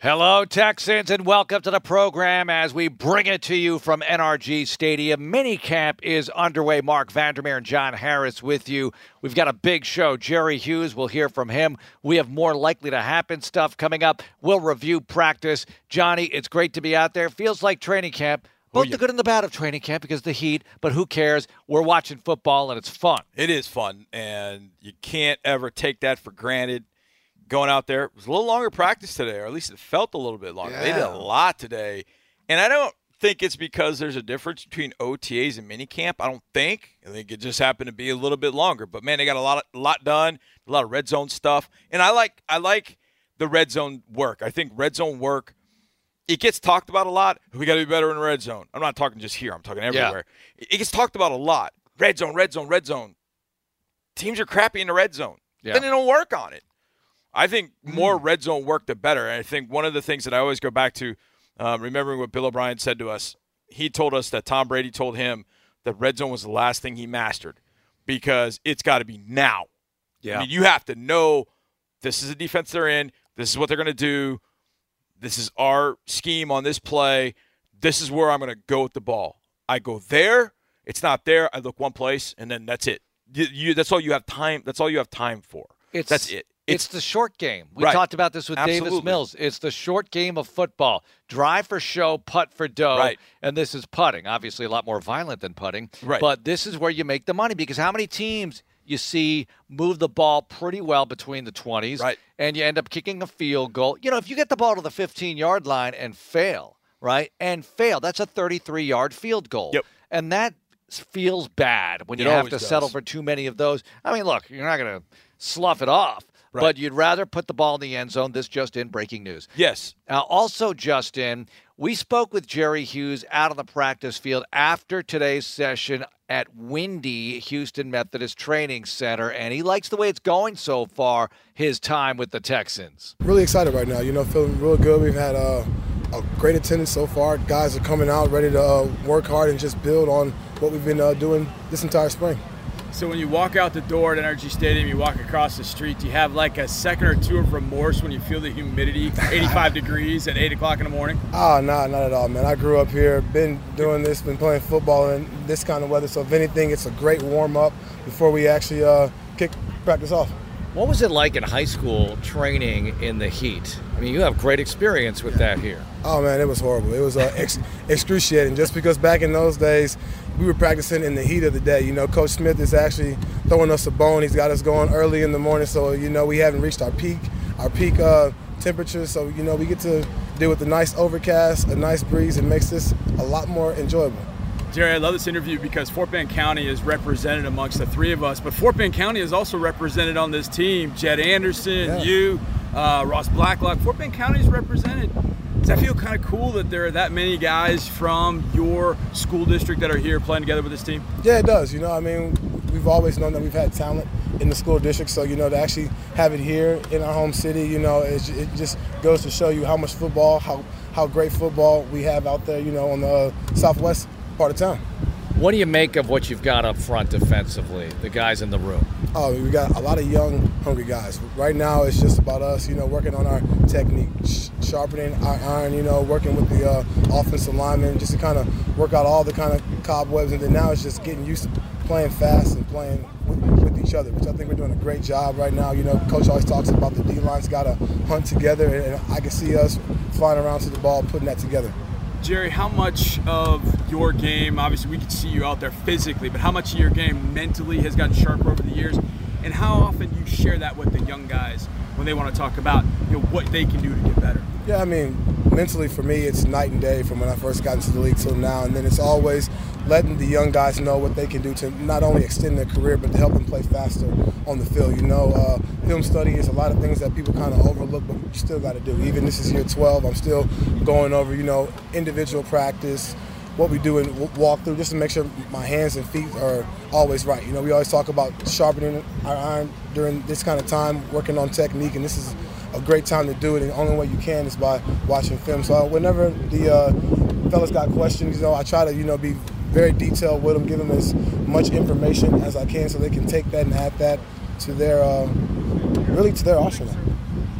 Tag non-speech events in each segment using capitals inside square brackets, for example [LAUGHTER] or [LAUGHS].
Hello, Texans, and welcome to the program as we bring it to you from NRG Stadium. Minicamp is underway. Marc Vandermeer and John Harris with you. We've got a big show. Jerry Hughes, we'll hear from him. We have more likely to happen stuff coming up. We'll review practice. Johnny, it's great to be out there. Feels like training camp. Oh, Both yeah. the good and the bad of training camp because the heat, but who cares? We're watching football and it's fun. It is fun, and you can't ever take that for granted going out there. It was a little longer practice today, or at least it felt a little bit longer. They did a lot today. And I don't think it's because there's a difference between OTAs and minicamp. I don't think. I think it just happened to be a little bit longer. But man, they got a lot a lot done, a lot of red zone stuff. And I like I like the red zone work. I think red zone work it gets talked about a lot. We got to be better in the red zone. I'm not talking just here. I'm talking everywhere. Yeah. It gets talked about a lot. Red zone, red zone, red zone. Teams are crappy in the red zone. Yeah. Then they don't work on it. I think more mm. red zone work, the better. And I think one of the things that I always go back to, um, remembering what Bill O'Brien said to us, he told us that Tom Brady told him that red zone was the last thing he mastered because it's got to be now. Yeah. I mean, you have to know this is the defense they're in, this is what they're going to do, this is our scheme on this play, this is where I'm going to go with the ball. I go there, it's not there, I look one place, and then that's it. You, you, that's all you have time. That's all you have time for. It's, that's it. It's, it's, the short game. We right. talked about this with Absolutely. Davis Mills. It's the short game of football. Drive for show, putt for dough. Right. And this is putting. Obviously, a lot more violent than putting. Right. But this is where you make the money because how many teams you see move the ball pretty well between the 20s right. and you end up kicking a field goal. You know, if you get the ball to the 15 yard line and fail, right? And fail, that's a 33 yard field goal. Yep. And that feels bad when you have to does. settle for too many of those. I mean, look, you're not going to slough it off. Right. But you'd rather put the ball in the end zone. This just in breaking news. Yes. Now, also, Justin, we spoke with Jerry Hughes out on the practice field after today's session at Windy Houston Methodist Training Center, and he likes the way it's going so far. His time with the Texans. Really excited right now. You know, feeling real good. We've had uh, a great attendance so far. Guys are coming out ready to uh, work hard and just build on what we've been uh, doing this entire spring. So when you walk out the door at NRG Stadium, you walk across the street, do you have like a second or two of remorse when you feel the humidity, [LAUGHS] 85 degrees at 8 o'clock in the morning? Oh, no, not at all, man. I grew up here, been doing this, been playing football in this kind of weather. So if anything, it's a great warm up before we actually uh, kick practice off. What was it like in high school training in the heat? I mean, you have great experience with that here. Oh man, it was horrible. It was uh, ex- excruciating. Just because back in those days, we were practicing in the heat of the day. You know, Coach Smith is actually throwing us a bone. He's got us going early in the morning, so you know we haven't reached our peak, our peak uh, temperature. So you know we get to deal with a nice overcast, a nice breeze. It makes this a lot more enjoyable. Jerry, I love this interview because Fort Bend County is represented amongst the three of us, but Fort Bend County is also represented on this team. Jet Anderson, yeah. you, uh, Ross Blacklock. Fort Bend County is represented. Does that feel kind of cool that there are that many guys from your school district that are here playing together with this team? Yeah, it does. You know, I mean, we've always known that we've had talent in the school district, so you know to actually have it here in our home city, you know, it, it just goes to show you how much football, how how great football we have out there, you know, on the uh, southwest part of town. What do you make of what you've got up front defensively, the guys in the room? Oh, we got a lot of young, hungry guys. Right now, it's just about us, you know, working on our technique, sharpening our iron, you know, working with the uh, offensive linemen, just to kind of work out all the kind of cobwebs. And then now it's just getting used to playing fast and playing with, with each other, which I think we're doing a great job right now. You know, coach always talks about the D line's got to hunt together, and I can see us flying around to the ball, putting that together. Jerry, how much of your game, obviously we can see you out there physically, but how much of your game mentally has gotten sharper over the years? And how often you share that with the young guys when they want to talk about you know, what they can do to get better? Yeah, I mean, mentally for me, it's night and day from when I first got into the league till now. And then it's always letting the young guys know what they can do to not only extend their career, but to help them play faster on the field. You know, uh, film study is a lot of things that people kind of overlook, but you still got to do. Even this is year 12, I'm still going over, you know, individual practice, what we do in walkthrough, just to make sure my hands and feet are always right. You know, we always talk about sharpening our iron during this kind of time, working on technique, and this is a great time to do it. And the only way you can is by watching film. So whenever the uh, fellas got questions, you know, I try to, you know, be very detailed with them, give them as much information as I can so they can take that and add that to their, uh, really to their arsenal.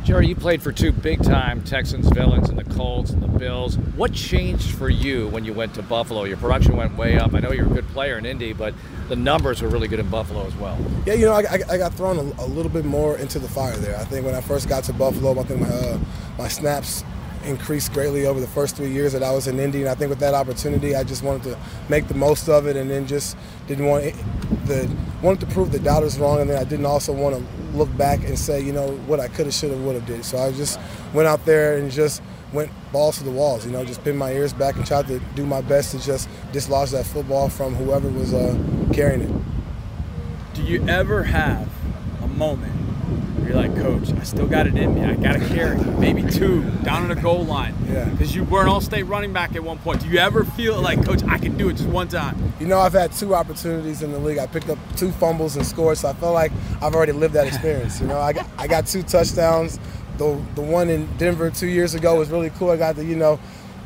Jerry, you played for two big time Texans villains and the Colts and the Bills. What changed for you when you went to Buffalo? Your production went way up. I know you're a good player in Indy, but the numbers were really good in Buffalo as well. Yeah, you know, I, I, I got thrown a, a, little bit more into the fire there. I think when I first got to Buffalo, I think my, uh, my snaps increased greatly over the first three years that I was in Indy. And I think with that opportunity, I just wanted to make the most of it, and then just didn't want the wanted to prove the doubters wrong, and then I didn't also want to look back and say, you know, what I could have, should have, would have did. So I just went out there and just went balls to the walls. You know, just pinned my ears back and tried to do my best to just dislodge that football from whoever was uh, carrying it. Do you ever have a moment you're like, Coach, I still got it in me. I got to carry maybe two down on the goal line. Yeah. Because you were an all-state running back at one point. Do you ever feel like, Coach, I can do it just one time? You know, I've had two opportunities in the league. I picked up two fumbles and scored, so I feel like I've already lived that experience. You know, I got, I got two touchdowns. The the one in Denver two years ago was really cool. I got to, you know,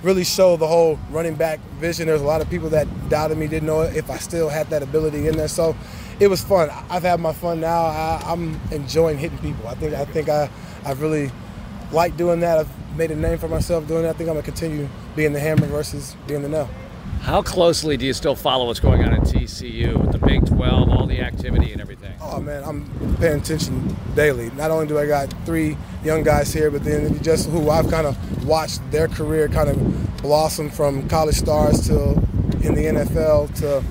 really show the whole running back vision. There's a lot of people that doubted me, didn't know if I still had that ability in there. So it was fun. I've had my fun now. I, am enjoying hitting people. I think I think I I've really like doing that. I've made a name for myself doing that. I think I'm gonna continue being the hammer versus being the nail. How closely do you still follow what's going on at TCU with the Big 12, all the activity and everything? Oh man, I'm paying attention daily. Not only do I got three young guys here, but then just who I've kind of watched their career kind of blossom from college stars to in the NFL to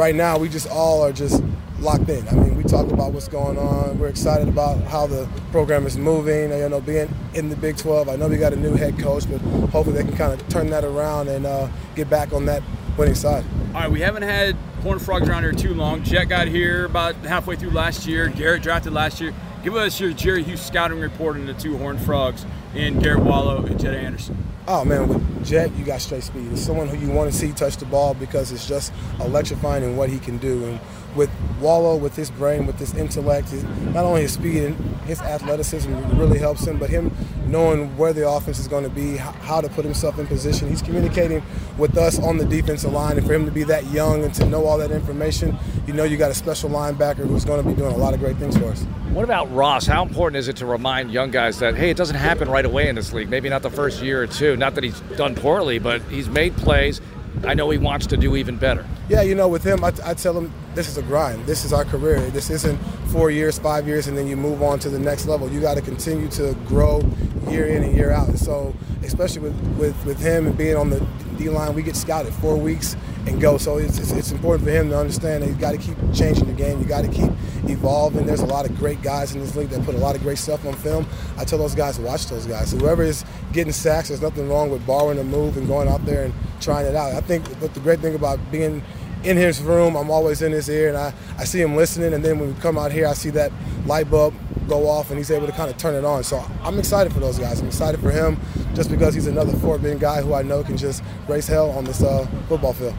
right now we just all are just locked in. I mean, we talk about what's going on. We're excited about how the program is moving. You know, being in the Big 12. I know we got a new head coach, but hopefully they can kind of turn that around and uh, get back on that winning side. All right, we haven't had Horned Frogs around here too long. Jet got here about halfway through last year. Garret drafted last year. Give us your Jerry Hughes scouting report on the two Horned Frogs and Garret Wallow and Jet Anderson. Oh man, with Jet, you got straight speed. It's someone who you want to see touch the ball because it's just electrifying in what he can do. And with Wallow, with his brain, with his intellect, his, not only his speed and his athleticism really helps him, but him knowing where the offense is going to be, how to put himself in position. He's communicating with us on the defensive line, and for him to be that young and to know all that information, you know you got a special linebacker who's going to be doing a lot of great things for us. What about Ross? How important is it to remind young guys that hey, it doesn't happen right away in this league? Maybe not the first year or two. Not that he's done poorly, but he's made plays. I know he wants to do even better. Yeah, you know, with him, I, I tell him this is a grind. This is our career. This isn't four years, five years, and then you move on to the next level. You got to continue to grow year in and year out. And so, especially with, with, with him and being on the D line, we get scouted four weeks and go. So it's, it's, it's important for him to understand that he's got to keep changing the game. You got to keep evolving. There's a lot of great guys in this league that put a lot of great stuff on film. I tell those guys watch those guys. Whoever is getting sacks, there's nothing wrong with borrowing a move and going out there and trying it out. I think that the great thing about being in his room, I'm always in his ear, and I, I see him listening. And then when we come out here, I see that light bulb go off, and he's able to kind of turn it on. So I'm excited for those guys. I'm excited for him just because he's another Fort Bend guy who I know can just race hell on this uh, football field.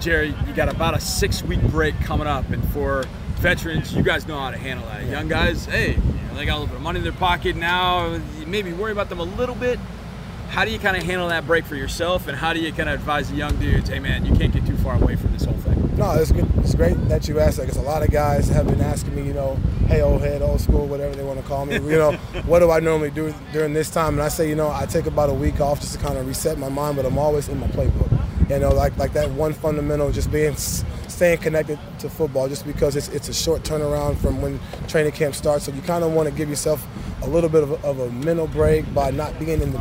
Jerry, you got about a six week break coming up, and for veterans, you guys know how to handle that. Young guys, hey, they got a little bit of money in their pocket now. Maybe worry about them a little bit. How do you kind of handle that break for yourself, and how do you kind of advise the young dudes, hey man, you can't get too far away from this whole thing? No, it's good. It's great that you asked that because a lot of guys have been asking me, you know, hey old head, old school, whatever they want to call me. You know, [LAUGHS] what do I normally do during this time? And I say, you know, I take about a week off just to kind of reset my mind, but I'm always in my playbook. You know, like like that one fundamental, just being staying connected to football, just because it's it's a short turnaround from when training camp starts. So you kind of want to give yourself a little bit of a, of a mental break by not being in the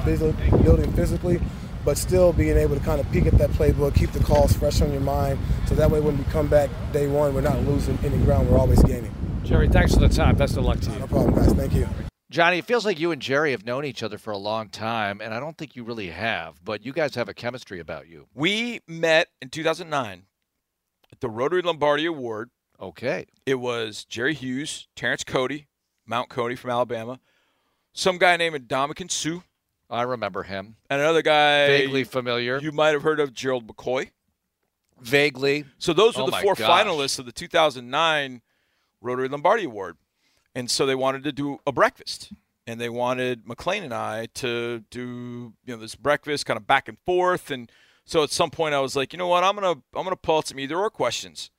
building physically, but still being able to kind of peek at that playbook, keep the calls fresh on your mind, so that way when we come back day one, we're not losing any ground. We're always gaining. Jerry, thanks for the time. Best of luck to you. No problem, guys. Thank you. Johnny, it feels like you and Jerry have known each other for a long time, and I don't think you really have, but you guys have a chemistry about you. We met in 2009 at the Rotary Lombardi Award. Okay. It was Jerry Hughes, Terrence Cody, Mount Cody from Alabama, some guy named Ndamukong Suh. I remember him. And another guy. Vaguely familiar. You might have heard of Gerald McCoy. Vaguely. So those were oh the four gosh. finalists of the 2009 Rotary Lombardi Award. And so they wanted to do a breakfast. And they wanted McLean and I to do, you know, this breakfast kind of back and forth. And so at some point I was like, you know what, I'm gonna I'm gonna pull out some either or questions.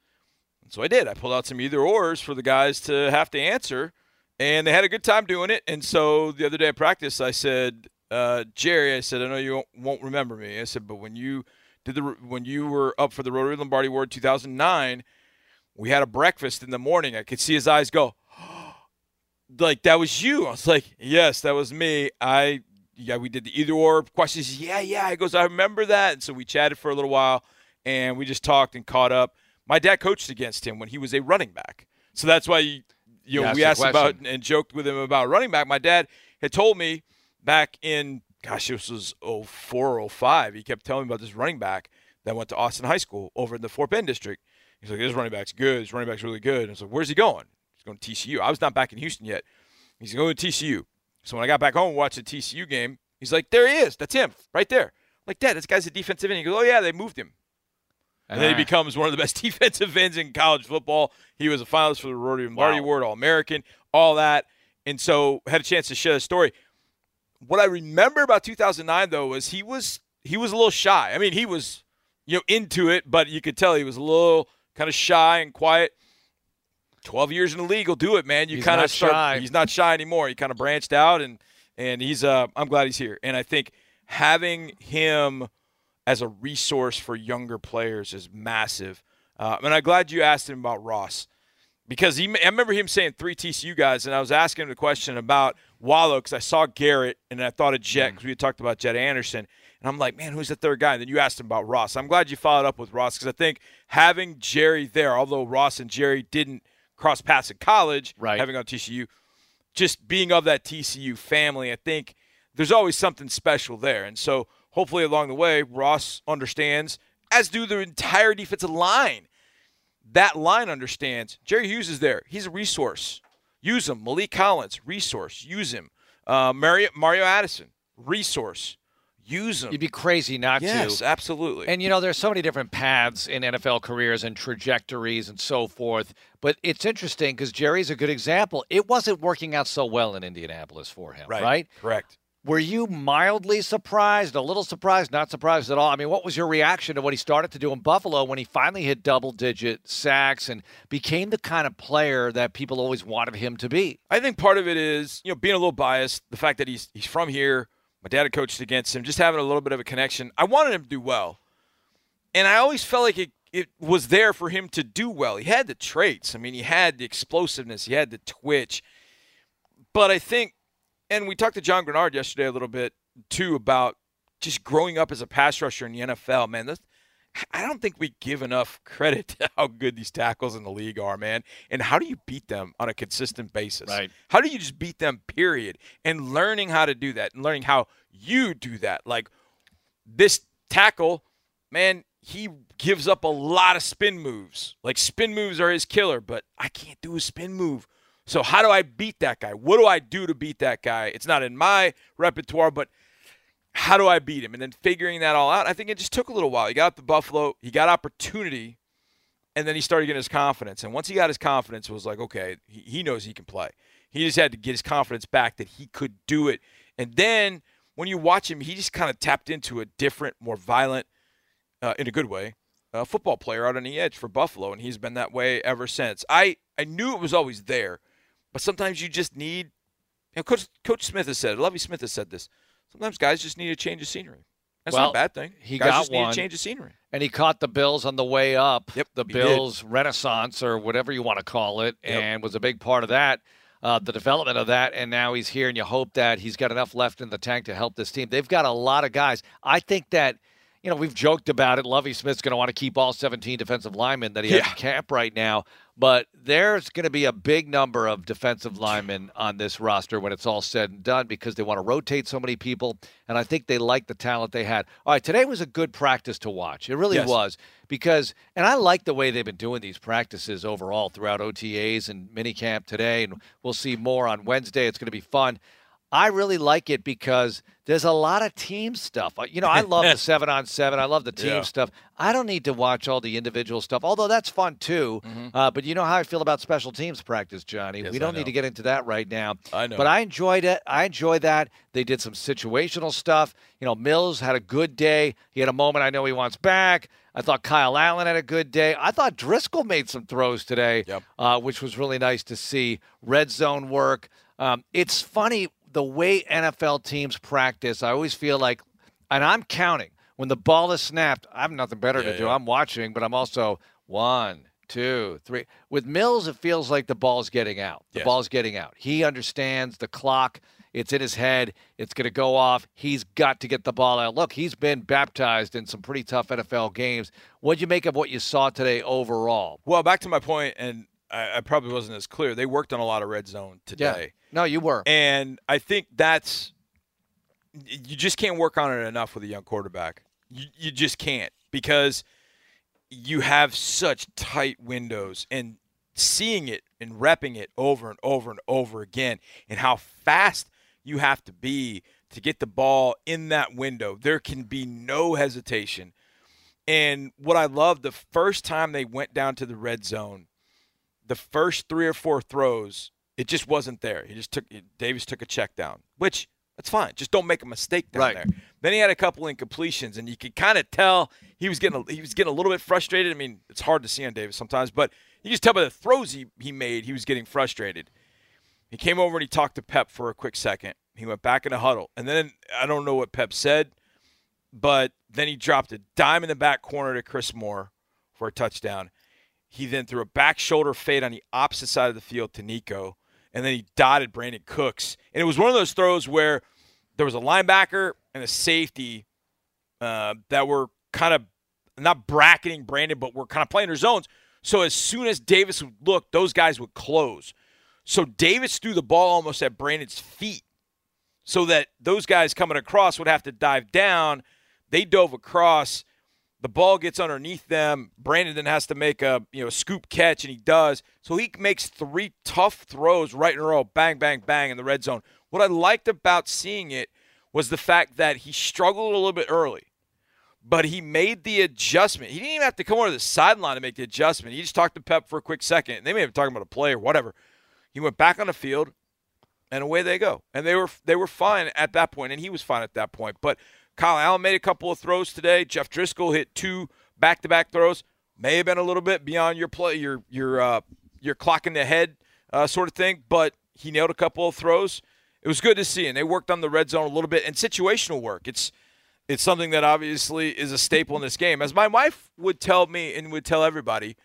And so I did. I pulled out some either ors for the guys to have to answer. and they had a good time doing it. And so the other day at practice, I said, uh, Jerry, I said, I know you won't, won't remember me. I said, but when you did the when you were up for the Rotary Lombardi Award 2009, we had a breakfast in the morning. I could see his eyes go, [GASPS] like that was you. I was like, yes, that was me. I yeah, we did the either or questions. Yeah, yeah. He goes, I remember that. And so we chatted for a little while, and we just talked and caught up. My dad coached against him when he was a running back, so that's why you, you know we asked about and joked with him about running back. My dad had told me back in gosh, this was 04 05. He kept telling me about this running back that went to Austin High School over in the Fort Bend district. He's like, this running back's good. This running back's really good. And I was like, where's he going? He's going to TCU. I was not back in Houston yet. He's going to TCU. So when I got back home and watched the TCU game, he's like, there he is. That's him right there. I'm like, Dad, this guy's a defensive end. He goes, oh, yeah, they moved him. And then he becomes one of the best [LAUGHS] defensive ends in college football. He was a finalist for the Rotary Lombardi wow. Award, All American, all that. And so had a chance to share the story what I remember about 2009 though was he was he was a little shy. I mean, he was you know into it, but you could tell he was a little kind of shy and quiet. 12 years in the league will do it, man. You kind of start shy. he's not shy anymore. He kind of branched out and and he's uh I'm glad he's here. And I think having him as a resource for younger players is massive. Uh, and I'm glad you asked him about Ross because he, I remember him saying three TCU guys, and I was asking him the question about Wallow because I saw Garret and I thought of Jet because mm. we had talked about Jet Anderson. And I'm like, man, who's the third guy? And then you asked him about Ross. I'm glad you followed up with Ross because I think having Jerry there, although Ross and Jerry didn't cross paths in college, right. having on TCU, just being of that TCU family, I think there's always something special there. And so hopefully along the way, Ross understands, as do the entire defensive line. That line understands Jerry Hughes is there. He's a resource. Use him. Maliek Collins, resource. Use him. Uh, Mario, Mario Addison, resource. Use them. You'd be crazy not yes, to. Yes, absolutely. And you know, there's so many different paths in NFL careers and trajectories and so forth. But it's interesting because Jerry's a good example. It wasn't working out so well in Indianapolis for him, right? right? Correct. Were you mildly surprised, a little surprised, not surprised at all? I mean, what was your reaction to what he started to do in Buffalo when he finally hit double digit sacks and became the kind of player that people always wanted him to be? I think part of it is, you know, being a little biased, the fact that he's he's from here, my dad had coached against him, just having a little bit of a connection. I wanted him to do well. And I always felt like it, it was there for him to do well. He had the traits. I mean, he had the explosiveness, he had the twitch. But I think and we talked to John Greenard yesterday a little bit too about just growing up as a pass rusher in the NFL. Man, this, I don't think we give enough [LAUGHS] credit to how good these tackles in the league are, man. And how do you beat them on a consistent basis? Right. How do you just beat them, period? And learning how to do that and learning how you do that. Like this tackle, man, he gives up a lot of spin moves. Like spin moves are his killer, but I can't do a spin move. So how do I beat that guy? What do I do to beat that guy? It's not in my repertoire, but how do I beat him? And then figuring that all out, I think it just took a little while. He got the Buffalo, he got opportunity, and then he started getting his confidence. And once he got his confidence, it was like, okay, he, he knows he can play. He just had to get his confidence back that he could do it. And then when you watch him, he just kind of tapped into a different, more violent, uh, in a good way, uh, football player out on the edge for Buffalo, and he's been that way ever since. I, I knew it was always there. But sometimes you just need. You know, Coach Coach Smith has said. Lovie Smith has said this. Sometimes guys just need a change of scenery. That's well, not a bad thing. He guys got just one. Need a change of scenery. And he caught the Bills on the way up. Yep, the Bills did. Renaissance or whatever you want to call it, yep. and was a big part of that. Uh, the development of that, and now he's here, and you hope that he's got enough left in the tank to help this team. They've got a lot of guys. I think that you know, we've joked about it. Lovie Smith's going to want to keep all 17 defensive linemen that he yeah. has in camp right now. But there's going to be a big number of defensive linemen on this roster when it's all said and done because they want to rotate so many people. And I think they like the talent they had. All right, today was a good practice to watch. It really yes. was because, and I like the way they've been doing these practices overall throughout OTAs and minicamp today. And we'll see more on Wednesday. It's going to be fun. I really like it because there's a lot of team stuff. Uh, you know, I love the [LAUGHS] seven on seven. I love the team Yeah. stuff. I don't need to watch all the individual stuff, although that's fun too. Uh, but you know how I feel about special teams practice, Johnny. Yes, we don't need to get into that right now. I know. But I enjoyed it. I enjoyed that. They did some situational stuff. You know, Mills had a good day. He had a moment I know he wants back. I thought Kyle Allen had a good day. I thought Driskel made some throws today, Yep. uh, which was really nice to see. Red zone work. Um, it's funny the way NFL teams practice. I always feel like, and I'm counting when the ball is snapped. I have nothing better Yeah, to do. yeah. I'm watching, but I'm also one, two, three. With Mills, it feels like the ball's getting out. The Yes. ball's getting out. He understands the clock. It's in his head. It's going to go off. He's got to get the ball out. Look, he's been baptized in some pretty tough NFL games. What'd you make of what you saw today overall? Well, back to my point, and I, I probably wasn't as clear. They worked on a lot of red zone today. No, you were. And I think that's you just can't work on it enough with a young quarterback. You, you just can't because you have such tight windows and seeing it and repping it over and over and over again and how fast you have to be to get the ball in that window. There can be no hesitation. And what I love the first time they went down to the red zone, the first three or four throws, it just wasn't there. He just took Davis took a check down, which that's fine. Just don't make a mistake down Right. there. Then he had a couple incompletions, and you could kind of tell he was getting a, he was getting a little bit frustrated. I mean, it's hard to see on Davis sometimes, but you just tell by the throws he, he made, he was getting frustrated. He came over and he talked to Pep for a quick second. He went back in a huddle, and then I don't know what Pep said, but then he dropped a dime in the back corner to Chris Moore for a touchdown. He then threw a back shoulder fade on the opposite side of the field to Nico, and then he dotted Brandin Cooks. And it was one of those throws where there was a linebacker and a safety uh, that were kind of not bracketing Brandin, but were kind of playing their zones. So as soon as Davis would look, those guys would close. So Davis threw the ball almost at Brandin's feet so that those guys coming across would have to dive down. They dove across. The ball gets underneath them. Brandin then has to make a you know scoop catch, and he does. So he makes three tough throws right in a row, bang, bang, bang in the red zone. What I liked about seeing it was the fact that he struggled a little bit early, but he made the adjustment. He didn't even have to come over to the sideline to make the adjustment. He just talked to Pep for a quick second. They may have been talking about a play or whatever. He went back on the field, and away they go. And they were they were fine at that point, and he was fine at that point. But Kyle Allen made a couple of throws today. Jeff Driskel hit two back-to-back throws. May have been a little bit beyond your play, your your uh, your clock in the head uh, sort of thing, but he nailed a couple of throws. It was good to see, and they worked on the red zone a little bit and situational work. It's it's something that obviously is a staple in this game. As my wife would tell me and would tell everybody,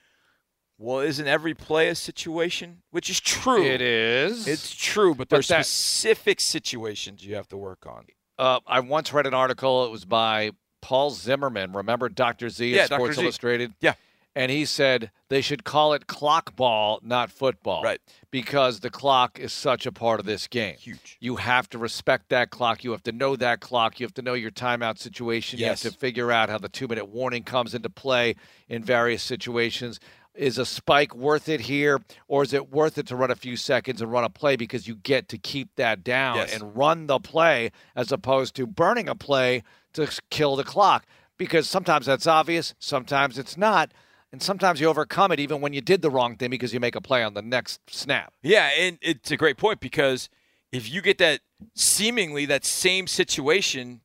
well, isn't every play a situation? Which is true. It is. It's true, but But there's specific situations you have to work on. Uh, I once read an article. It was by Paul Zimmerman. Remember Dr. Z at Yeah. Sports Z. Illustrated? Yeah. And he said they should call it clock ball, not football. Right. Because the clock is such a part of this game. Huge. You have to respect that clock. You have to know that clock. You have to know your timeout situation. Yes. You have to figure out how the two minute warning comes into play in various situations. Is a spike worth it here, or is it worth it to run a few seconds and run a play because you get to keep that down Yes. and run the play as opposed to burning a play to kill the clock? Because sometimes that's obvious, sometimes it's not, and sometimes you overcome it even when you did the wrong thing because you make a play on the next snap. Yeah, and it's a great point because if you get that seemingly that same situation,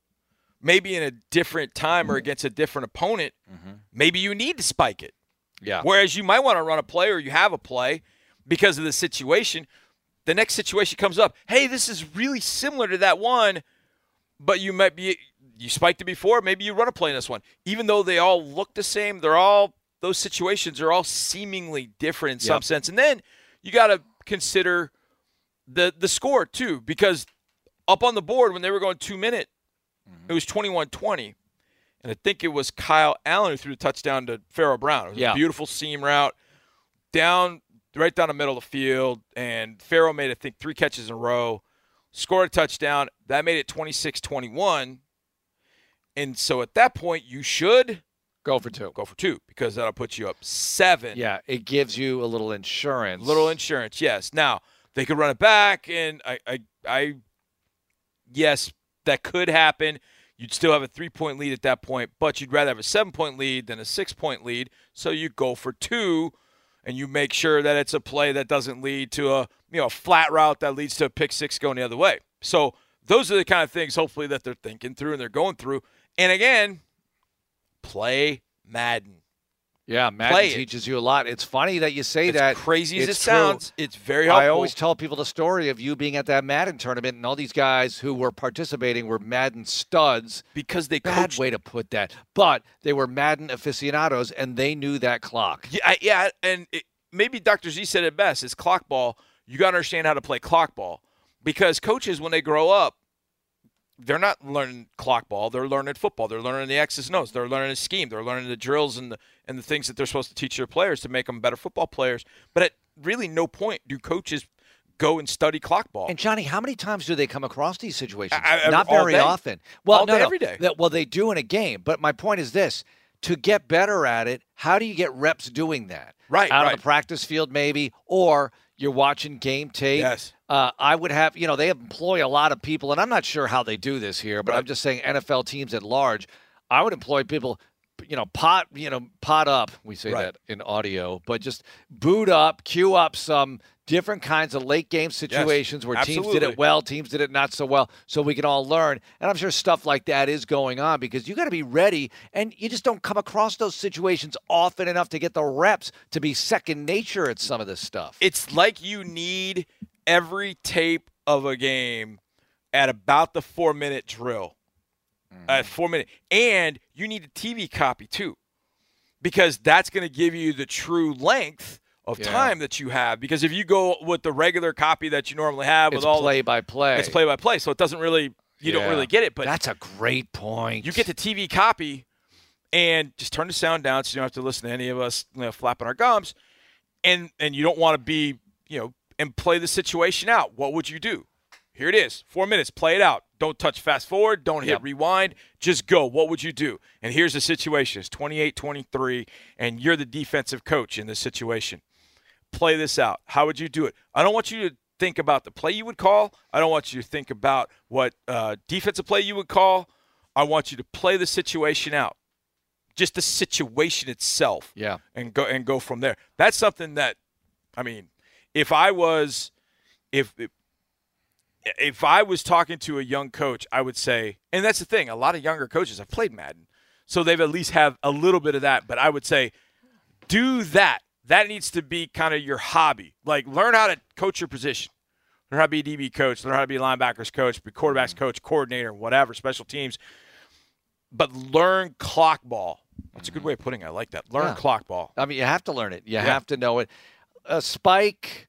maybe in a different time or against a different opponent, mm-hmm. maybe you need to spike it. Yeah. Whereas you might want to run a play or you have a play because of the situation. The next situation comes up. Hey, this is really similar to that one, but you might be you spiked it before. Maybe you run a play in this one, even though they all look the same. They're all those situations are all seemingly different in some Yep. sense. And then you got to consider the the score too, because up on the board when they were going two minute, it mm-hmm. was 21-20. And I think it was Kyle Allen who threw the touchdown to Pharaoh Brown. It was Yeah. a beautiful seam route down right down the middle of the field. And Pharaoh made, I think, three catches in a row, scored a touchdown. That made it 26 21. And so at that point, you should Go for two. go for two because that'll put you up seven. Yeah, it gives you a little insurance. Little insurance, yes. Now they could run it back, and I, I, I yes, that could happen. You'd still have a three point lead at that point, but you'd rather have a seven point lead than a six point lead. So you go for two and you make sure that it's a play that doesn't lead to a you know a flat route that leads to a pick six going the other way. So those are the kind of things hopefully that they're thinking through and they're going through. And again, play Madden. Yeah, Madden teaches you a lot. It's funny that you say it's that. Crazy as it sounds, true. it's very helpful. I always tell people the story of you being at that Madden tournament and all these guys who were participating were Madden studs. because they Bad coached. way to put that, but they were Madden aficionados and they knew that clock. Yeah, I- yeah, and it, maybe Dr. Z said it best. It's clock ball. You got to understand how to play clock ball because coaches, when they grow up, they're not learning clock ball. They're learning football. They're learning the X's and O's. They're learning the scheme. They're learning the drills and the and the things that they're supposed to teach their players to make them better football players. But at really no point do coaches go and study clock ball. And Johnny, how many times do they come across these situations? I- I- Not very day. often. Well, All no, day, no. every day. Well, they do in a game. But my point is this: to get better at it, how do you get reps doing that? Right, out right. on the practice field, maybe, or you're watching game tape. Yes. Uh, I would have, you know, they employ a lot of people, and I'm not sure how they do this here, but Right. I'm just saying NFL teams at large. I would employ people, you know, pot, you know, pot up. We say Right. that in audio, but just boot up, queue up some different kinds of late game situations where teams did it well, teams did it not so well, so we can all learn. And I'm sure stuff like that is going on because you got to be ready, and you just don't come across those situations often enough to get the reps to be second nature at some of this stuff. it's like you need every tape of a game at about the four minute drill. At four minute, and you need a TV copy too, because that's going to give you the true length of Yeah. time that you have. Because if you go with the regular copy that you normally have it's with all play by play. it's play by play, so it doesn't really you don't really get it. But that's a great point. you get the TV copy and just turn the sound down so you don't have to listen to any of us you know, flapping our gums. And and you don't want to be, you know, and play the situation out. What would you do? Here it is. Four minutes. Play it out. Don't touch fast forward. Don't hit Yep. rewind. Just go. What would you do? And here's the situation. It's 28-23, and you're the defensive coach in this situation. Play this out. How would you do it? I don't want you to think about the play you would call. I don't want you to think about what uh, defensive play you would call. I want you to play the situation out, just the situation itself, Yeah. and go and go from there. That's something that, I mean, if I was, if if, if I was talking to a young coach, I would say, and that's the thing. A lot of younger coaches have played Madden, so they've at least have a little bit of that. But I would say, do that. That needs to be kind of your hobby. Like learn how to coach your position. Learn how to be a DB coach. Learn how to be a linebackers coach, be quarterbacks mm-hmm. coach, coordinator, whatever, special teams. But learn clock ball. That's a good mm-hmm. way of putting it. I like that. Learn Yeah. clock ball. I mean, you have to learn it. You have to know it. A spike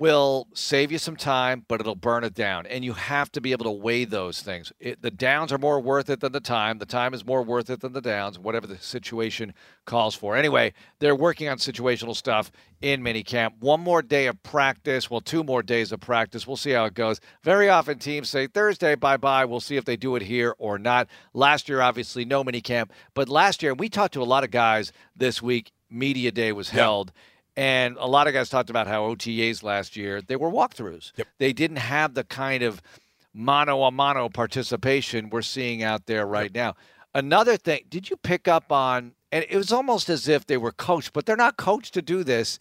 will save you some time, but it'll burn it down. And you have to be able to weigh those things. It, the downs are more worth it than the time. The time is more worth it than the downs, whatever the situation calls for. Anyway, they're working on situational stuff in minicamp. One more day of practice. Well, two more days of practice. We'll see how it goes. Very often teams say Thursday, bye bye. We'll see if they do it here or not. Last year, obviously, no minicamp. But last year, we talked to a lot of guys this week. Media day was held. And a lot of guys talked about how OTAs last year, they were walkthroughs. Yep. They didn't have the kind of mano a mano participation we're seeing out there right now. Another thing, did you pick up on, and it was almost as if they were coached, but they're not coached to do this.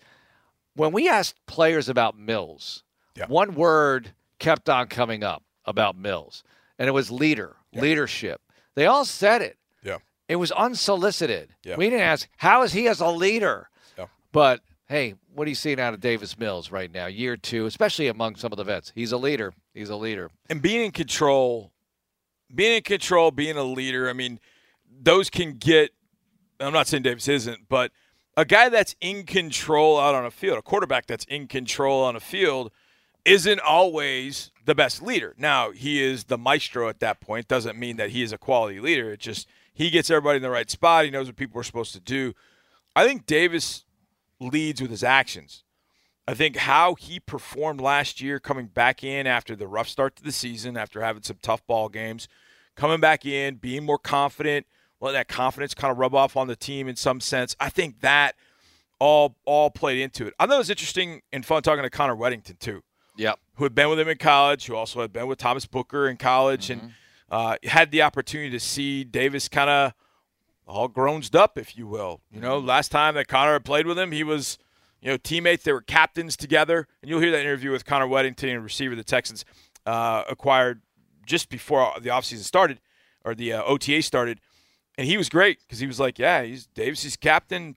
When we asked players about Mills, Yeah. one word kept on coming up about Mills, and it was leader, leadership. They all said it. Yeah. It was unsolicited. Yeah. We didn't ask, how is he as a leader? Yeah. But hey, what are you seeing out of Davis Mills right now? Year two, especially among some of the vets. He's a leader. He's a leader. and being in control, being in control, being a leader. I mean, those can get. I'm not saying Davis isn't, but a guy that's in control out on a field, a quarterback that's in control on a field, isn't always the best leader. Now he is the maestro at that point. Doesn't mean that he is a quality leader. It just he gets everybody in the right spot. He knows what people are supposed to do. I think Davis leads with his actions. I think how he performed last year, coming back in after the rough start to the season, after having some tough ball games, coming back in, being more confident, letting that confidence kind of rub off on the team in some sense. I think that all all played into it. I thought it was interesting and fun talking to Connor Wedington too. Yeah, who had been with him in college, who also had been with Thomas Booker in college, and uh, had the opportunity to see Davis kind of all grown up, if you will. You know, last time that Connor played with him, he was, you know, teammates. They were captains together, and you'll hear that interview with Connor Wedington, receiver the Texans uh, acquired just before the offseason started or the uh, OTA started, and he was great because he was like, yeah, he's Davis is captain.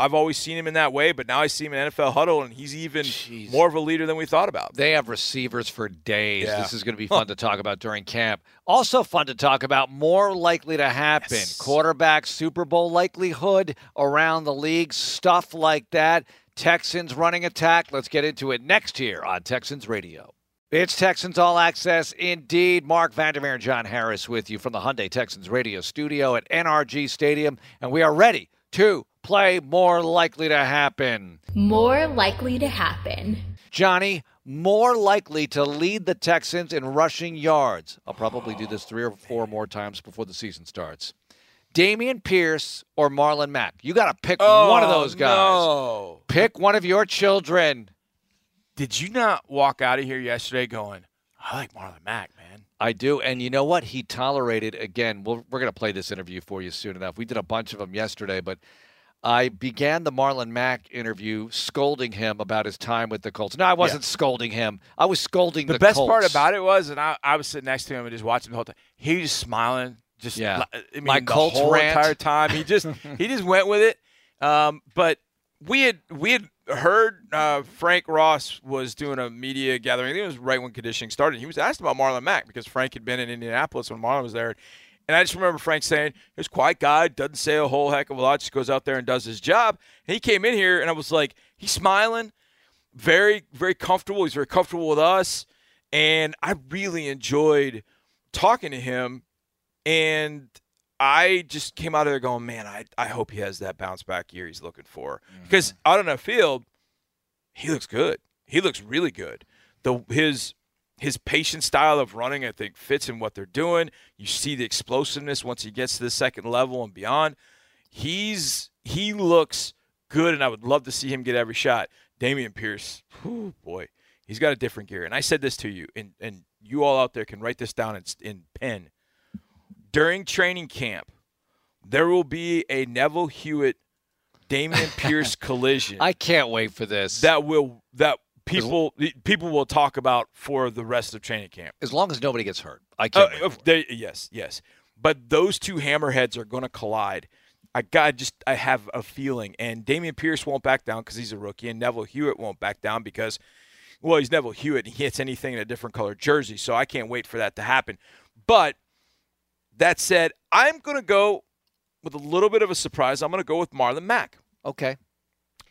I've always seen him in that way, but now I see him in NFL huddle, and he's even Jeez. more of a leader than we thought about. They have receivers for days. Yeah. This is going to be fun to talk about during camp. Also, fun to talk about, more likely to happen. Yes. Quarterback Super Bowl likelihood around the league, stuff like that. Texans running attack. Let's get into it next here on Texans Radio. It's Texans All Access indeed. Marc Vandermeer and John Harris with you from the Hyundai Texans Radio studio at NRG Stadium, and we are ready to play more likely to happen. More likely to happen. Johnny, more likely to lead the Texans in rushing yards. I'll probably do this three or four more times before the season starts. Dameon Pierce or Marlon Mack. You got to pick one of oh, those guys. Oh, No. Pick one of your children. Did you not walk out of here yesterday going, I like Marlon Mack, man? I do. And you know what? He tolerated, again, we'll, we're going to play this interview for you soon enough. We did a bunch of them yesterday, but I began the Marlon Mack interview scolding him about his time with the Colts. No, I wasn't scolding him. I was scolding the, The, best Colts. part about it was, and I, I was sitting next to him and just watching the whole time. He was just smiling, just Yeah. I mean, My the Colts whole rant. entire time. He just [LAUGHS] he just went with it. Um, but we had we had heard uh, Frank Ross was doing a media gathering. I think it was right when conditioning started. He was asked about Marlon Mack because Frank had been in Indianapolis when Marlon was there. And I just remember Frank saying, "He's a quiet guy, doesn't say a whole heck of a lot, just goes out there and does his job." And he came in here, and I was like, he's smiling, very, very comfortable. He's very comfortable with us, and I really enjoyed talking to him. And I just came out of there going, man, I, I hope he has that bounce back year he's looking for. Mm-hmm. Because out on the field, he looks good. He looks really good. The his his patient style of running, I think, fits in what they're doing. You see the explosiveness once he gets to the second level and beyond. He's he looks good, and I would love to see him get every shot. Dameon Pierce, whew, boy, he's got a different gear. And I said this to you, and, and you all out there can write this down in, in pen. During training camp, there will be a Neville Hewitt Dameon Pierce [LAUGHS] collision I can't wait for this. that will that people people will talk about for the rest of training camp. as long as nobody gets hurt. I Uh, can't uh, they- yes, yes. But those two hammerheads are going to collide. I got just I have a feeling, and Dameon Pierce won't back down because he's a rookie, and Neville Hewitt won't back down because, well, he's Neville Hewitt. And he hits anything in a different color jersey, so I can't wait for that to happen. But that said, I'm going to go with a little bit of a surprise. I'm going to go with Marlon Mack. Okay.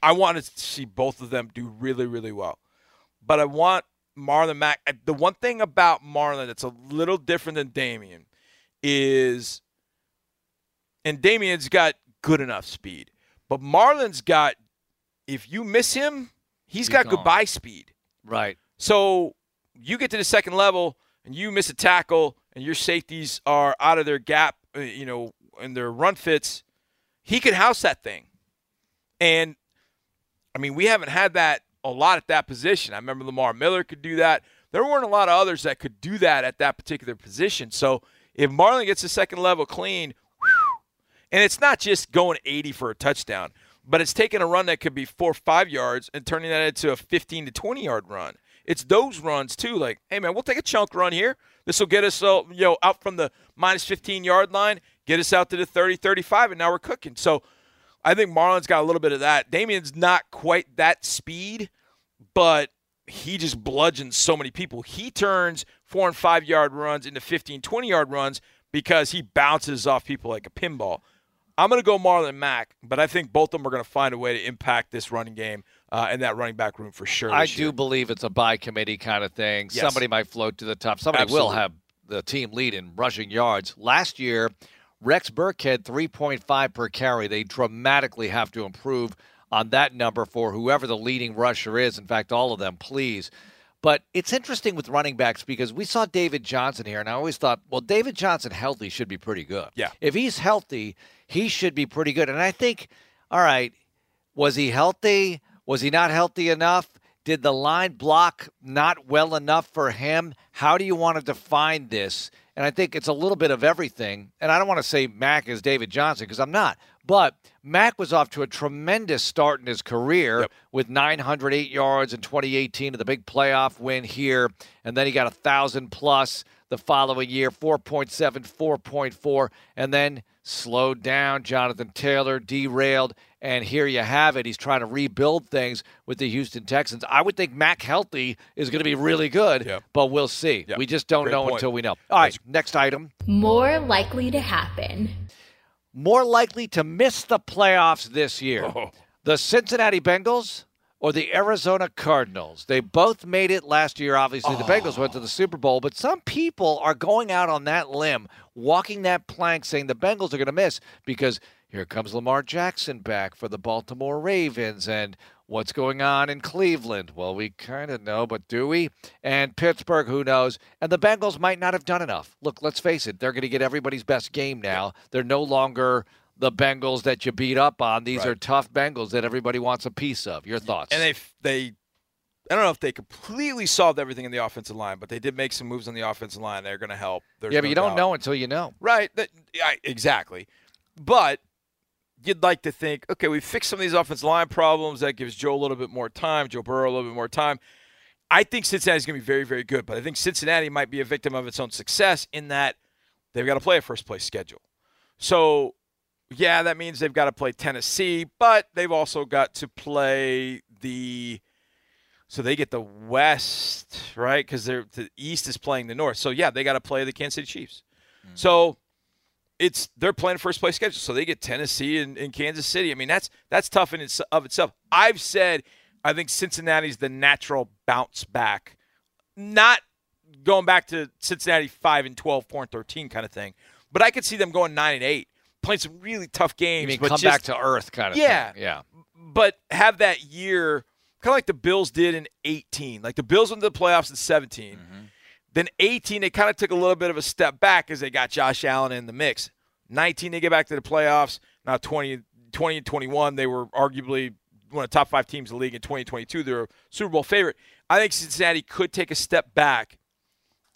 I want to see both of them do really, really well. But I want Marlon Mack. The one thing about Marlon that's a little different than Dameon is, and Dameon's got good enough speed, but Marlon's got, if you miss him, he's He's got gone. goodbye speed. Right. So you get to the second level and you miss a tackle and your safeties are out of their gap, uh, you know, and their run fits, he could house that thing. And I mean, we haven't had that a lot at that position. I remember Lamar Miller could do that. There weren't a lot of others that could do that at that particular position. So if Marlon gets the second level clean, and it's not just going 80 for a touchdown, but it's taking a run that could be four or five yards and turning that into a 15 to 20 yard run. It's those runs too. Like, hey man, we'll take a chunk run here. This will get us, uh, you know, out from the minus 15 yard line, get us out to the 30, 35, and now we're cooking. So I think Marlon's got a little bit of that. Dameon's not quite that speed, but he just bludgeons so many people. He turns four and five yard runs into 15, 20 yard runs because he bounces off people like a pinball. I'm going to go Marlon Mack, but I think both of them are going to find a way to impact this running game uh, and that running back room for sure. I do year. believe it's a by committee kind of thing. Yes. Somebody might float to the top. Somebody will have the team lead in rushing yards. Last year, Rex Burkhead 3.5 per carry. They dramatically have to improve on that number for whoever the leading rusher is. In fact, all of them, please. But it's interesting with running backs because we saw David Johnson here, and I always thought, well, David Johnson healthy should be pretty good. Yeah. If he's healthy, he should be pretty good. And I think, all right, was he healthy? Was he not healthy enough? Did the line block not well enough for him? How do you want to define this? And I think it's a little bit of everything. And I don't want to say Mack is David Johnson because I'm not. But Mack was off to a tremendous start in his career Yep. with 908 yards in 2018 and the big playoff win here. And then he got a 1,000 plus the following year 4.7, 4.4, and then slowed down. Jonathan Taylor derailed. And here you have it. He's trying to rebuild things with the Houston Texans. I would think Mack healthy is going to be really good, Yep. but we'll see. Yep. We just don't Great know point. until we know. All right, next item. More likely to happen. More likely to miss the playoffs this year. Oh. The Cincinnati Bengals or the Arizona Cardinals. They both made it last year. Obviously, the Bengals went to the Super Bowl, but some people are going out on that limb, walking that plank, saying the Bengals are going to miss because here comes Lamar Jackson back for the Baltimore Ravens. And what's going on in Cleveland? Well, we kind of know, but do we? And Pittsburgh, who knows? And the Bengals might not have done enough. Look, let's face it, they're going to get everybody's best game now. They're no longer the Bengals that you beat up on. These Right. are tough Bengals that everybody wants a piece of. Your thoughts? And they they I don't know if they completely solved everything in the offensive line, but they did make some moves on the offensive line. They're going to help. There's yeah, but no you don't doubt. know until you know. Right. That, exactly. But you'd like to think, okay, we fixed some of these offensive line problems. That gives Joe a little bit more time, Joe Burrow a little bit more time. I think Cincinnati's going to be very, very good, but I think Cincinnati might be a victim of its own success in that they've got to play a first place schedule. So, yeah, that means they've got to play Tennessee, but they've also got to play the. So they get the West, right? Because the East is playing the North. So yeah, they got to play the Kansas City Chiefs. Hmm. So it's they're playing first place schedule, so they get Tennessee and, and Kansas City. I mean, that's that's tough in its, of itself. I've said I think Cincinnati's the natural bounce back, not going back to Cincinnati five and 12, 4 and thirteen kind of thing, but I could see them going nine and eight, playing some really tough games. You mean but come just- back to earth kind of Yeah. thing. Yeah. but have that year kind of like the Bills did in 18. Like the Bills went to the playoffs in 17. Mm-hmm. Then 18, they kind of took a little bit of a step back as they got Josh Allen in the mix. 19, they get back to the playoffs. Now 20, 20 and 21, they were arguably one of the top five teams in the league in 2022. They're a Super Bowl favorite. I think Cincinnati could take a step back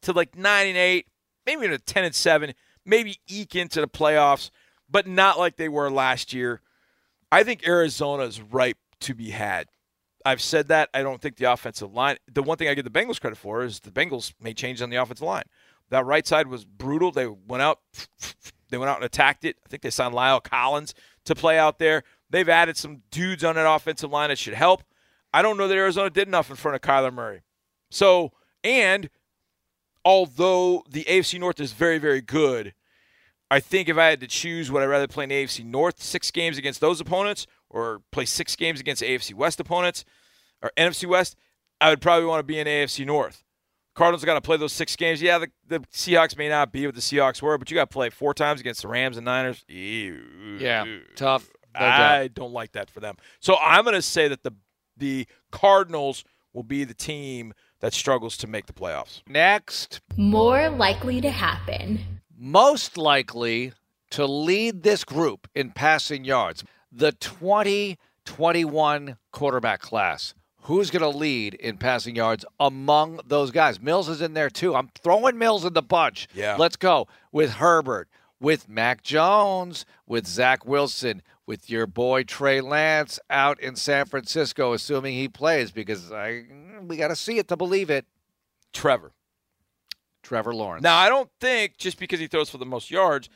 to like 9 and 8, maybe even a 10 and 7, maybe eke into the playoffs, but not like they were last year. I think Arizona is ripe to be had. I've said that. I don't think the offensive line. The one thing I give the Bengals credit for is the Bengals made changes on the offensive line. That right side was brutal. They went out. [SNIFFS] They went out and attacked it. I think they signed La'el Collins to play out there. They've added some dudes on that offensive line that should help. I don't know that Arizona did enough in front of Kyler Murray. So, and although the AFC North is very, very good, I think if I had to choose, would I rather play in the AFC North six games against those opponents or play six games against AFC West opponents or NFC West? I would probably want to be in AFC North. Cardinals got to play those six games. Yeah, the, the Seahawks may not be what the Seahawks were, but you got to play four times against the Rams and Niners. Ew. Yeah. Tough. No. I don't like that for them. So I'm going to say that the the Cardinals will be the team that struggles to make the playoffs. Next, More likely to happen. most likely to lead this group in passing yards, the 2021 quarterback class. Who's going to lead in passing yards among those guys? Mills is in there too. I'm throwing Mills in the bunch. Yeah. Let's go with Herbert, with Mac Jones, with Zach Wilson, with your boy Trey Lance out in San Francisco, assuming he plays, because I mm, we got to see it to believe it. Trevor. Trevor Lawrence. Now, I don't think just because he throws for the most yards,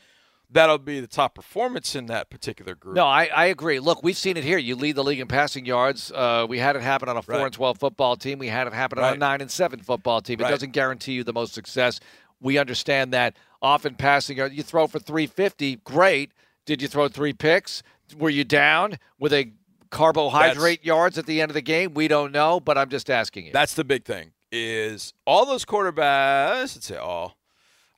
that'll be the top performance in that particular group. No, I, I agree. Look, we've seen it here. You lead the league in passing yards. Uh, we had it happen on a four Right. and twelve football team. We had it happen on a nine and seven football team. It Right. doesn't guarantee you the most success. We understand that. Often passing yards, you throw for three fifty. Great. Did you throw three picks? Were you down with a carbohydrate yards at the end of the game? We don't know, but I'm just asking you. That's the big thing. Is all those quarterbacks? Let's say all.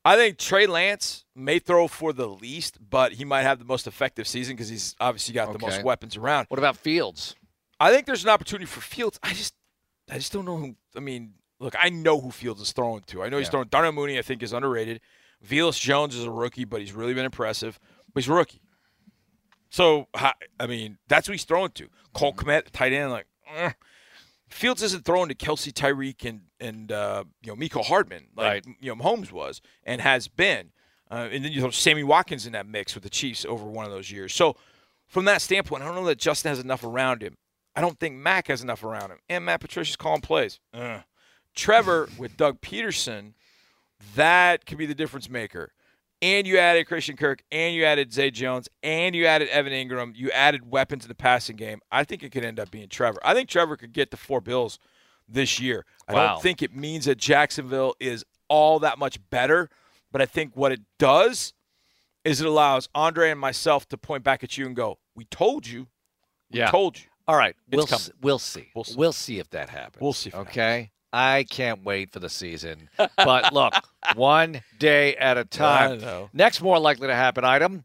I think Trey Lance may throw for the least, but he might have the most effective season because he's obviously got the most weapons around. what about Fields? I think there's an opportunity for Fields. I just, I just don't know who. I mean, look, I know who Fields is throwing to. I know he's Yeah. throwing. Darnell Mooney, I think, is underrated. Velus Jones is a rookie, but he's really been impressive. But he's a rookie. So, I mean, that's who he's throwing to. Cole Kmet, tight end, like, eh. Fields isn't throwing to Kelce Tyreek and and uh, you know Mecole Hardman like Right. you know Mahomes was and has been, uh, and then you throw Sammy Watkins in that mix with the Chiefs over one of those years. So from that standpoint, I don't know that Justin has enough around him. I don't think Mac has enough around him, and Matt Patricia's calling plays. Ugh. Trevor with Doug Pederson, that could be the difference maker. And you added Christian Kirk, and you added Zay Jones, and you added Evan Engram. You added weapons in the passing game. I think it could end up being Trevor. I think Trevor could get the four bills this year. I Wow. don't think it means that Jacksonville is all that much better, but I think what it does is it allows Andre and myself to point back at you and go, "We told you, we Yeah. told you." All right, It's we'll coming. we'll see. We'll see. We'll see if that happens. We'll see if it okay. I can't wait for the season. [LAUGHS] But look, one day at a time. Next, more likely to happen item.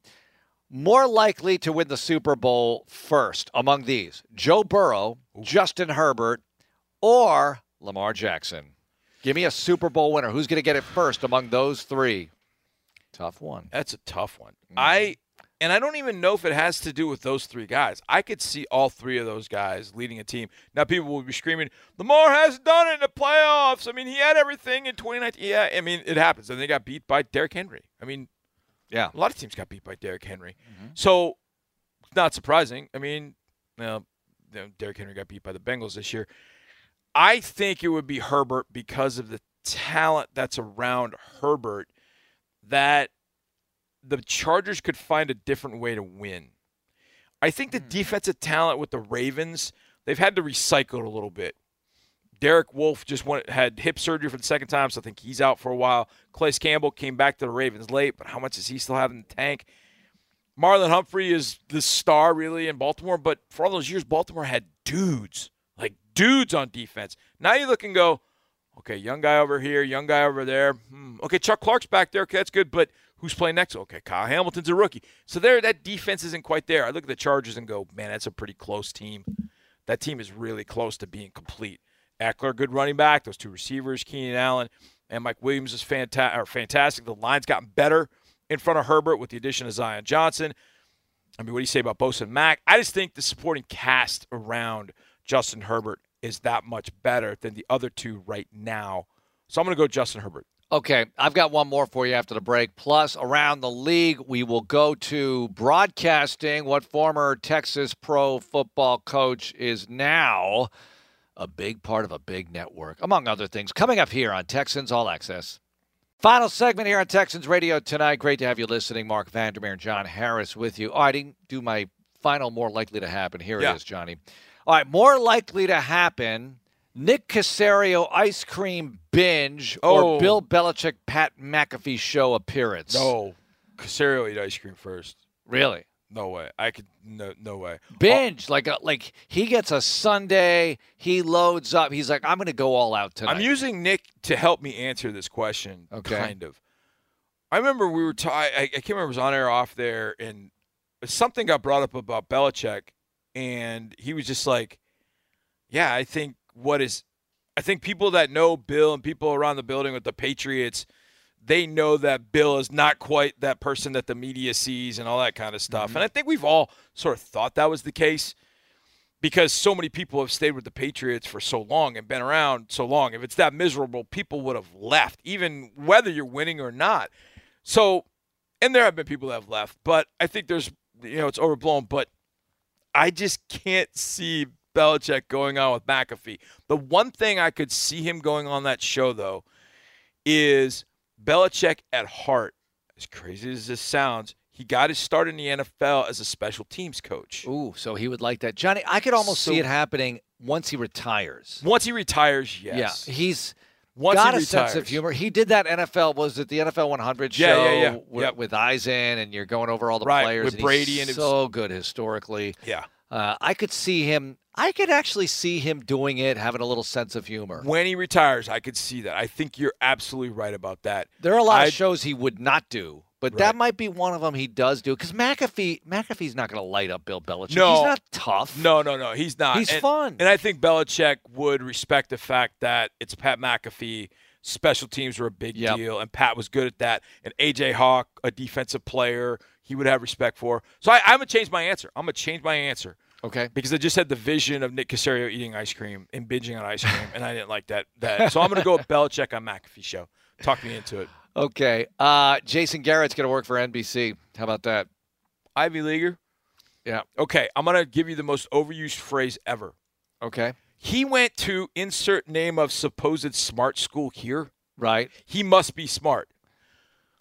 More likely to win the Super Bowl first among these Joe Burrow, Justin Herbert, or Lamar Jackson. Give me a Super Bowl winner. Who's going to get it first among those three? Tough one. That's a tough one. Mm-hmm. I and I don't even know if it has to do with those three guys. I could see all three of those guys leading a team. Now people will be screaming, "Lamar hasn't done it in the playoffs." I mean, he had everything in 2019. Yeah, I mean, it happens, and they got beat by Derrick Henry. I mean, Yeah. a lot of teams got beat by Derrick Henry. Mm-hmm. So, not surprising. I mean, well, you know, Derrick Henry got beat by the Bengals this year. I think it would be Herbert because of the talent that's around Herbert that the Chargers could find a different way to win. I think the defensive talent with the Ravens, they've had to recycle it a little bit. Derek Wolfe just went, had hip surgery for the second time, so I think he's out for a while. Calais Campbell came back to the Ravens late, but how much does he still have in the tank? Marlon Humphrey is the star really in Baltimore, but for all those years, Baltimore had dudes, like dudes on defense. Now you look and go, okay, young guy over here, young guy over there. Hmm, okay, Chuck Clark's back there. Okay, that's good, but who's playing next? Okay, Kyle Hamilton's a rookie. So there, that defense isn't quite there. I look at the Chargers and go, man, that's a pretty close team. That team is really close to being complete. Ekeler, good running back. Those two receivers, Keenan Allen and Mike Williams, is fantastic. The line's gotten better in front of Herbert with the addition of Zion Johnson. I mean, what do you say about Bosa and Mack? I just think the supporting cast around Justin Herbert is that much better than the other two right now. So I'm going to go Justin Herbert. Okay, I've got one more for you after the break. Plus, around the league, we will go to broadcasting what former Texas pro football coach is now a big part of a big network, among other things. Coming up here on Texans All Access. Final segment here on Texans Radio tonight. Great to have you listening. Marc Vandermeer and John Harris with you. Oh, I didn't do my final more likely to happen. Here Yeah. it is, Johnny. All right, more likely to happen. Nick Caserio ice cream binge or Oh. Bill Belichick Pat McAfee show appearance. No, Casario eat ice cream first. really. No way. I could no no way. Binge like a, like he gets a sundae, he loads up. He's like, I'm going to go all out tonight. I'm using Nick to help me answer this question. Okay. Kind of. I remember we were. Ta- I, I can't remember it was on air off there, and something got brought up about Belichick, and he was just like, "Yeah, I think what is, I think people that know Bill and people around the building with the Patriots, they know that Bill is not quite that person that the media sees and all that kind of stuff. Mm-hmm. And I think we've all sort of thought that was the case." because so many people have stayed with the Patriots for so long and been around so long. If it's that miserable, people would have left, even whether you're winning or not. So, and there have been people that have left, but I think there's, you know, it's overblown. But I just can't see Belichick going on with McAfee. The one thing I could see him going on that show, though, is Belichick at heart, as crazy as this sounds, he got his start in the NFL as a special teams coach. Ooh, so he would like that. Johnny, I could almost So- see it happening once he retires. Once he retires, yes. Yeah, he's Once got he a sense of retires. humor. He did that NFL was it the NFL 100 Yeah, show yeah, yeah. With, Yep. with Eisen and you're going over all the Right, players with and Brady he's and was- so good historically. Yeah. Uh, I could see him. I could actually see him doing it, having a little sense of humor. When he retires, I could see that. I think you're absolutely right about that. There are a lot I'd- of shows he would not do, but Right. that might be one of them he does do. Because McAfee, McAfee's not going to light up Bill Belichick. No. he's not tough. No, no, no. He's not. He's and, fun. And I think Belichick would respect the fact that it's Pat McAfee. Special teams were a big Yep. deal, and Pat was good at that. And AJ Hawk, a defensive player, he would have respect for. So I, I'm gonna change my answer. I'm gonna change my answer. Okay. because I just had the vision of Nick Caserio eating ice cream and binging on ice cream, and I didn't like that. That so I'm going to go with Belichick on McAfee show. Talk me into it. Okay. Uh, Jason Garrett's going to work for NBC. How about that? Ivy Leaguer. Yeah. Okay, I'm going to give you the most overused phrase ever. Okay. He went to insert name of supposed smart school here. Right. He must be smart.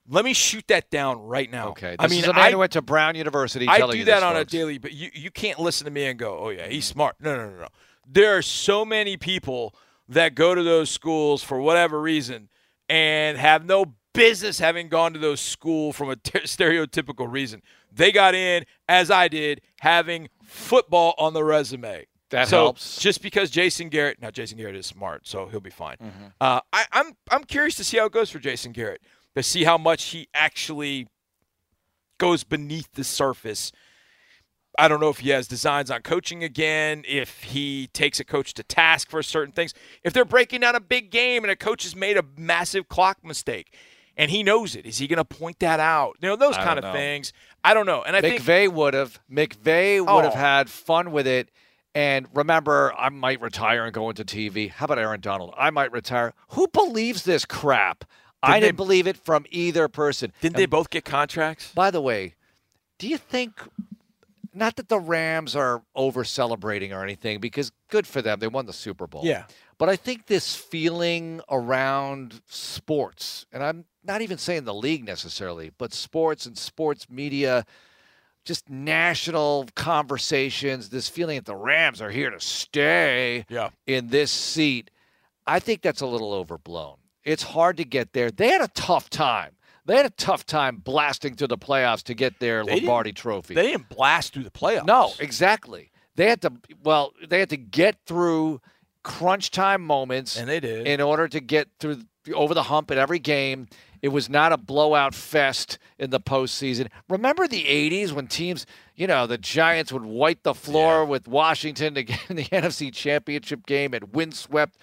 Let me shoot that down right now. Okay. This I mean, is a man I, who went to Brown University. I do you that on a daily, but you, you can't listen to me and go, oh, yeah, he's smart. No, no, no, no. There are so many people that go to those schools for whatever reason and have no business having gone to those school from a [LAUGHS] t- stereotypical reason. They got in, as I did, having football on the resume. That so helps. Just because Jason Garrett, now Jason Garrett is smart, so he'll be fine. Mm-hmm. Uh, I, I'm I'm curious to see how it goes for Jason Garrett, to see how much he actually goes beneath the surface. I don't know if he has designs on coaching again, if he takes a coach to task for certain things, if they're breaking down a big game and a coach has made a massive clock mistake and he knows it. Is he going to point that out? You know, those I kind of know. things. I don't know. And I think McVay would have. McVay would have Oh. had fun with it. And remember, I might retire and go into TV. How about Aaron Donald? I might retire. Who believes this crap? I didn't believe it from either person. didn't And they both get contracts? By the way, do you think not that the Rams are over celebrating or anything because good for them, they won the Super Bowl. Yeah. But I think this feeling around sports, and I'm not even saying the league necessarily, but sports and sports media, just national conversations, this feeling that the Rams are here to stay Yeah. in this seat, I think that's a little overblown. It's hard to get there. They had a tough time. They had a tough time blasting to the playoffs to get their They Lombardi trophy. They didn't blast through the playoffs. No, exactly. They had to well, they had to get through crunch time moments And they did. in order to get through over the hump in every game. It was not a blowout fest in the postseason. Remember the '80s when teams, you know, the Giants would wipe the floor with Washington to get in the [LAUGHS] NFC Championship game at windswept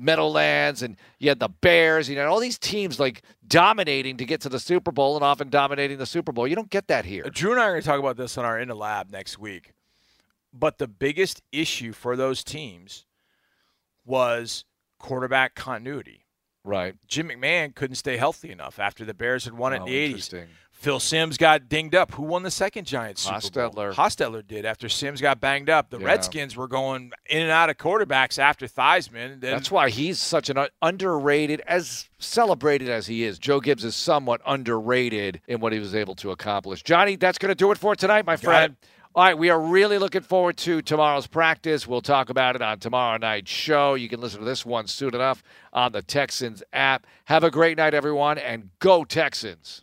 Meadowlands, and you had the Bears. You know, all these teams like dominating to get to the Super Bowl and often dominating the Super Bowl. You don't get that here. Drew and I are going to talk about this on our in the lab next week. But the biggest issue for those teams was quarterback continuity. Right. Jim McMahon couldn't stay healthy enough after the Bears had won it Oh, in the 80s. Phil Simms got dinged up. Who won the second Giants Super Bowl? Hostetler. Hostetler did after Sims got banged up. The Yeah. Redskins were going in and out of quarterbacks after Theismann. That's why he's such an underrated, as celebrated as he is. Joe Gibbs is somewhat underrated in what he was able to accomplish. Johnny, that's going to do it for tonight, my friend. All right, we are really looking forward to tomorrow's practice. We'll talk about it on tomorrow night's show. You can listen to this one soon enough on the Texans app. Have a great night, everyone, and go Texans.